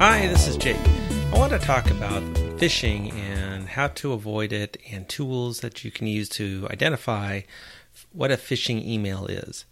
Hi, this is Jake. I want to talk about phishing and how to avoid it and tools that you can use to identify what a phishing email is.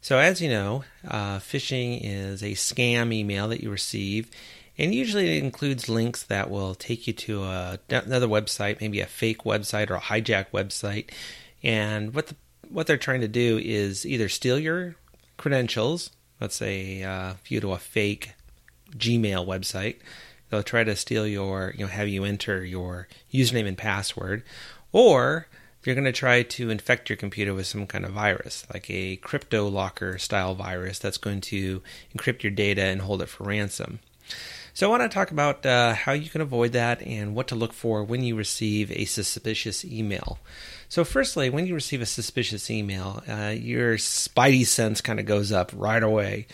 So, as you know, uh, phishing is a scam email that you receive, and usually it includes links that will take you to a, another website, maybe a fake website or a hijack website. And what the, what they're trying to do is either steal your credentials, let's say uh, view to a fake Gmail website. They'll try to steal your, you know, have you enter your username and password, or you're going to try to infect your computer with some kind of virus, like a crypto locker style virus that's going to encrypt your data and hold it for ransom. So, I want to talk about uh, how you can avoid that and what to look for when you receive a suspicious email. So, firstly, when you receive a suspicious email, uh, your spidey sense kind of goes up right away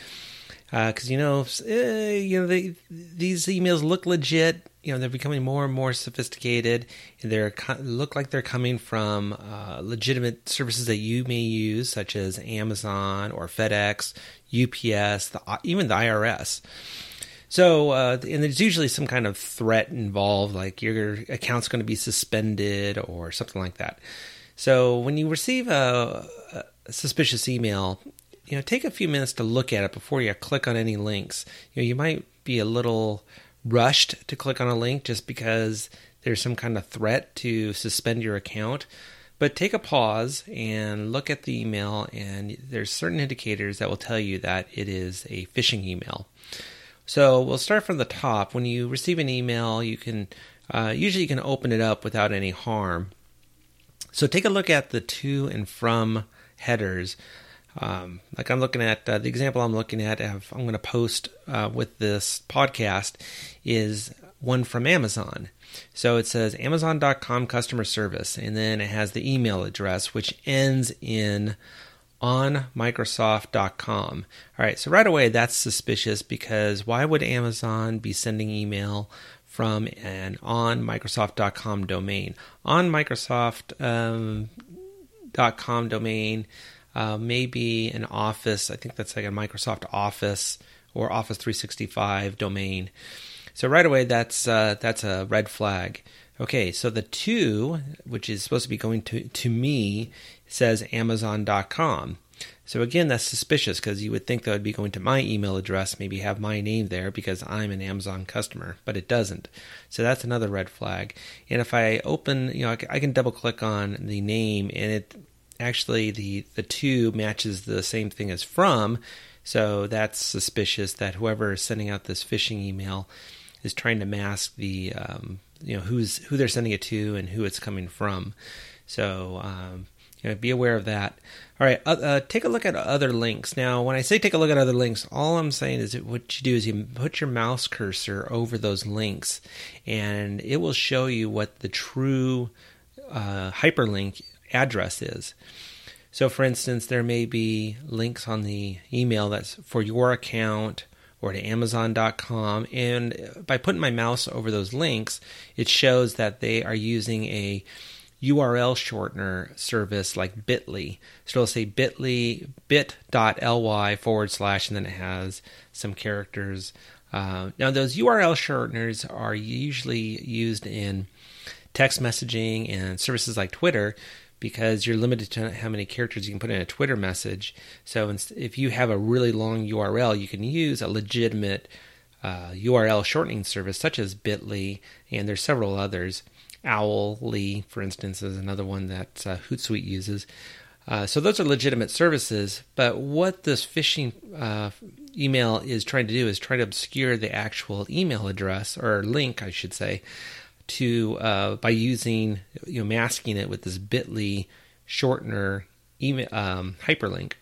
because uh, you know, uh, you know, they, these emails look legit. You know, they're becoming more and more sophisticated, they look like they're coming from uh, legitimate services that you may use, such as Amazon or FedEx, UPS, the, even the IRS. So, uh, and there's usually some kind of threat involved, like your account's going to be suspended or something like that. So, when you receive a, a suspicious email, you know, take a few minutes to look at it before you click on any links. You know, you might be a little rushed to click on a link just because there's some kind of threat to suspend your account. But take a pause and look at the email, and there's certain indicators that will tell you that it is a phishing email. So we'll start from the top. When you receive an email, you can uh, usually you can open it up without any harm. So take a look at the to and from headers. Um, like I'm looking at uh, the example I'm looking at, I'm going to post uh, with this podcast is one from Amazon. So it says Amazon.com customer service, and then it has the email address, which ends in on Microsoft.com. All right, so right away that's suspicious because why would Amazon be sending email from an on Microsoft.com domain? On Microsoft.com um, domain uh, maybe an Office. I think that's like a Microsoft Office or Office 365 domain. So right away, that's uh, that's a red flag. Okay, so the two, which is supposed to be going to to me, says Amazon.com. So again, that's suspicious because you would think that would be going to my email address, maybe have my name there because I'm an Amazon customer, but it doesn't. So that's another red flag. And if I open, you know, I can double click on the name and it actually the the to matches the same thing as from, so that's suspicious that whoever is sending out this phishing email is trying to mask the um, you know who's who they're sending it to and who it's coming from. So um, you know, be aware of that. All right, uh, uh, take a look at other links. Now, when I say take a look at other links, all I'm saying is what you do is you put your mouse cursor over those links, and it will show you what the true uh, hyperlink address is. So, for instance, there may be links on the email that's for your account or to Amazon.com. And by putting my mouse over those links, it shows that they are using a URL shortener service like Bitly. So it'll say Bitly bit.ly forward slash, and then it has some characters. Uh, now, those URL shorteners are usually used in text messaging and services like Twitter because you're limited to how many characters you can put in a Twitter message. So if you have a really long URL, you can use a legitimate uh, URL shortening service such as Bitly, and there's several others. Ow.ly, for instance, is another one that uh, Hootsuite uses. Uh, so those are legitimate services, but what this phishing uh, email is trying to do is try to obscure the actual email address or link, I should say, to uh, by using you know masking it with this Bitly shortener email um, hyperlink.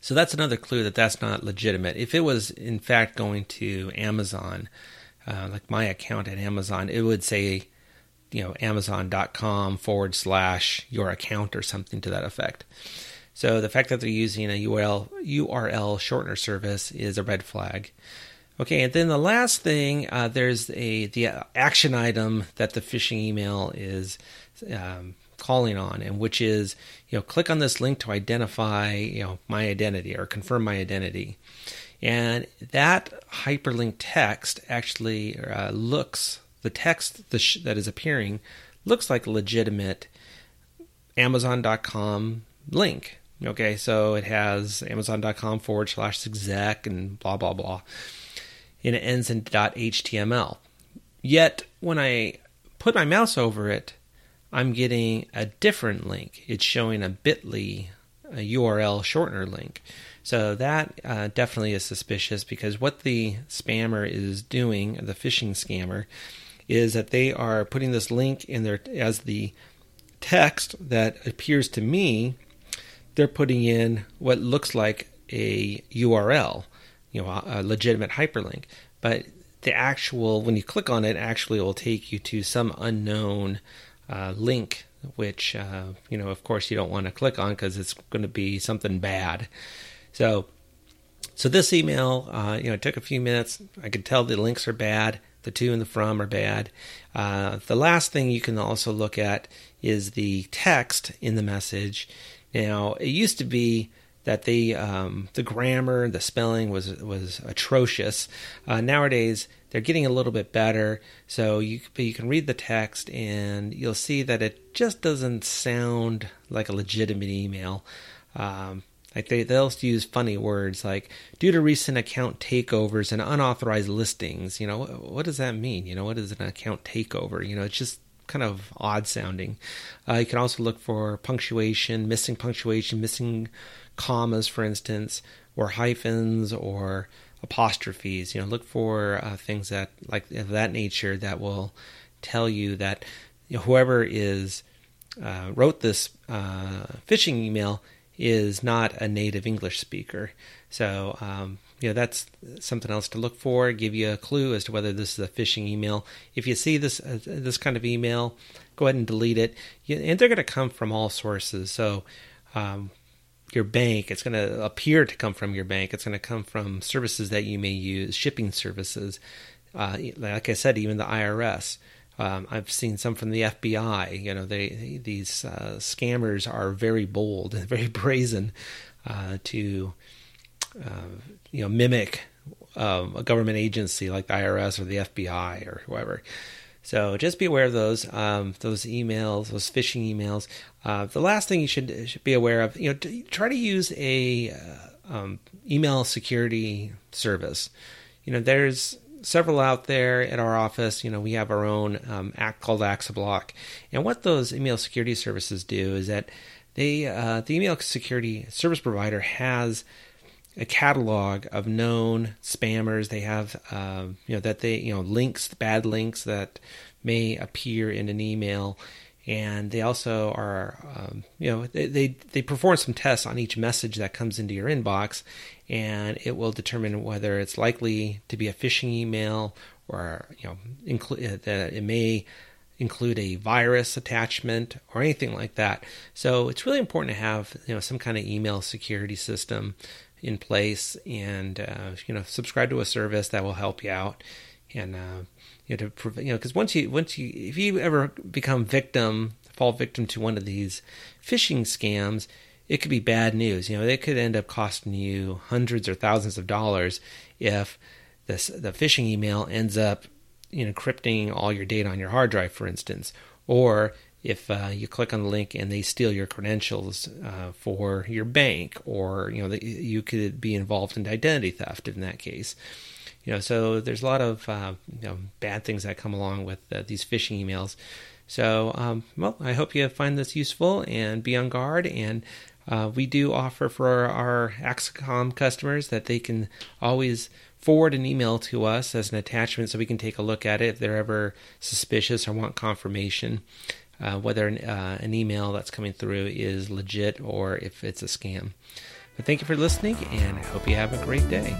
So that's another clue that that's not legitimate. If it was in fact going to Amazon, uh, like my account at Amazon, it would say, you know, Amazon.com forward slash your account or something to that effect. So the fact that they're using a URL URL shortener service is a red flag. Okay, and then the last thing, uh, there's a the action item that the phishing email is um, calling on, and which is you know click on this link to identify you know my identity or confirm my identity. And that hyperlink text actually uh, looks, the text that is appearing looks like a legitimate Amazon.com link. Okay, so it has Amazon.com forward slash exec and blah, blah, blah. And it ends in .html. Yet, when I put my mouse over it, I'm getting a different link. It's showing a bit.ly a URL shortener link. So that uh, definitely is suspicious because what the spammer is doing, the phishing scammer, is that they are putting this link in there as the text that appears to me. They're putting in what looks like a URL, you know, a legitimate hyperlink, but the actual when you click on it, actually will take you to some unknown uh, link which uh, you know, of course, you don't want to click on because it's going to be something bad. So, so this email, uh, you know, it took a few minutes. I could tell the links are bad. The to and the from are bad. Uh, the last thing you can also look at is the text in the message. Now, it used to be that the um, the grammar, the spelling was was atrocious. Uh, nowadays, they're getting a little bit better. So you you can read the text and you'll see that it just doesn't sound like a legitimate email. Um, like they they'll use funny words like due to recent account takeovers and unauthorized listings. You know what, what does that mean? You know what is an account takeover? You know it's just kind of odd sounding. Uh, you can also look for punctuation, missing punctuation, missing commas, for instance, or hyphens or apostrophes. You know, look for uh, things that like of that nature that will tell you that you know, whoever is uh, wrote this uh, phishing email is not a native English speaker. So um, you know that's something else to look for. Give you a clue as to whether this is a phishing email. If you see this uh, this kind of email, go ahead and delete it. And they're going to come from all sources. So um, your bank. It's going to appear to come from your bank. It's going to come from services that you may use, shipping services. Uh, like I said, even the IRS. Um, I've seen some from the FBI. You know, they these uh, scammers are very bold and very brazen uh, to uh, you know mimic um, a government agency like the IRS or the FBI or whoever. So just be aware of those um, those emails, those phishing emails. Uh, the last thing you should should be aware of, you know, try to use a uh, um, email security service. You know, there's several out there at our office. You know, we have our own um, act called Axiblock, and what those email security services do is that they uh, the email security service provider has a catalog of known spammers. They have, uh, you know, that they, you know, links, bad links that may appear in an email, and they also are, um, you know, they, they, they perform some tests on each message that comes into your inbox, and it will determine whether it's likely to be a phishing email or, you know, include uh, that it may include a virus attachment or anything like that. So it's really important to have you know some kind of email security system in place and uh, you know subscribe to a service that will help you out and uh, you know to you know because once you once you if you ever become victim fall victim to one of these phishing scams it could be bad news. You know it could end up costing you hundreds or thousands of dollars if this the phishing email ends up you know encrypting all your data on your hard drive for instance or if uh, you click on the link and they steal your credentials uh, for your bank, or you know you could be involved in identity theft in that case. You know, so there's a lot of uh, you know, bad things that come along with uh, these phishing emails. So, um, well, I hope you find this useful and be on guard. And uh, we do offer for our Axicom customers that they can always forward an email to us as an attachment so we can take a look at it if they're ever suspicious or want confirmation uh, whether an, uh, an email that's coming through is legit or if it's a scam. But thank you for listening, and I hope you have a great day.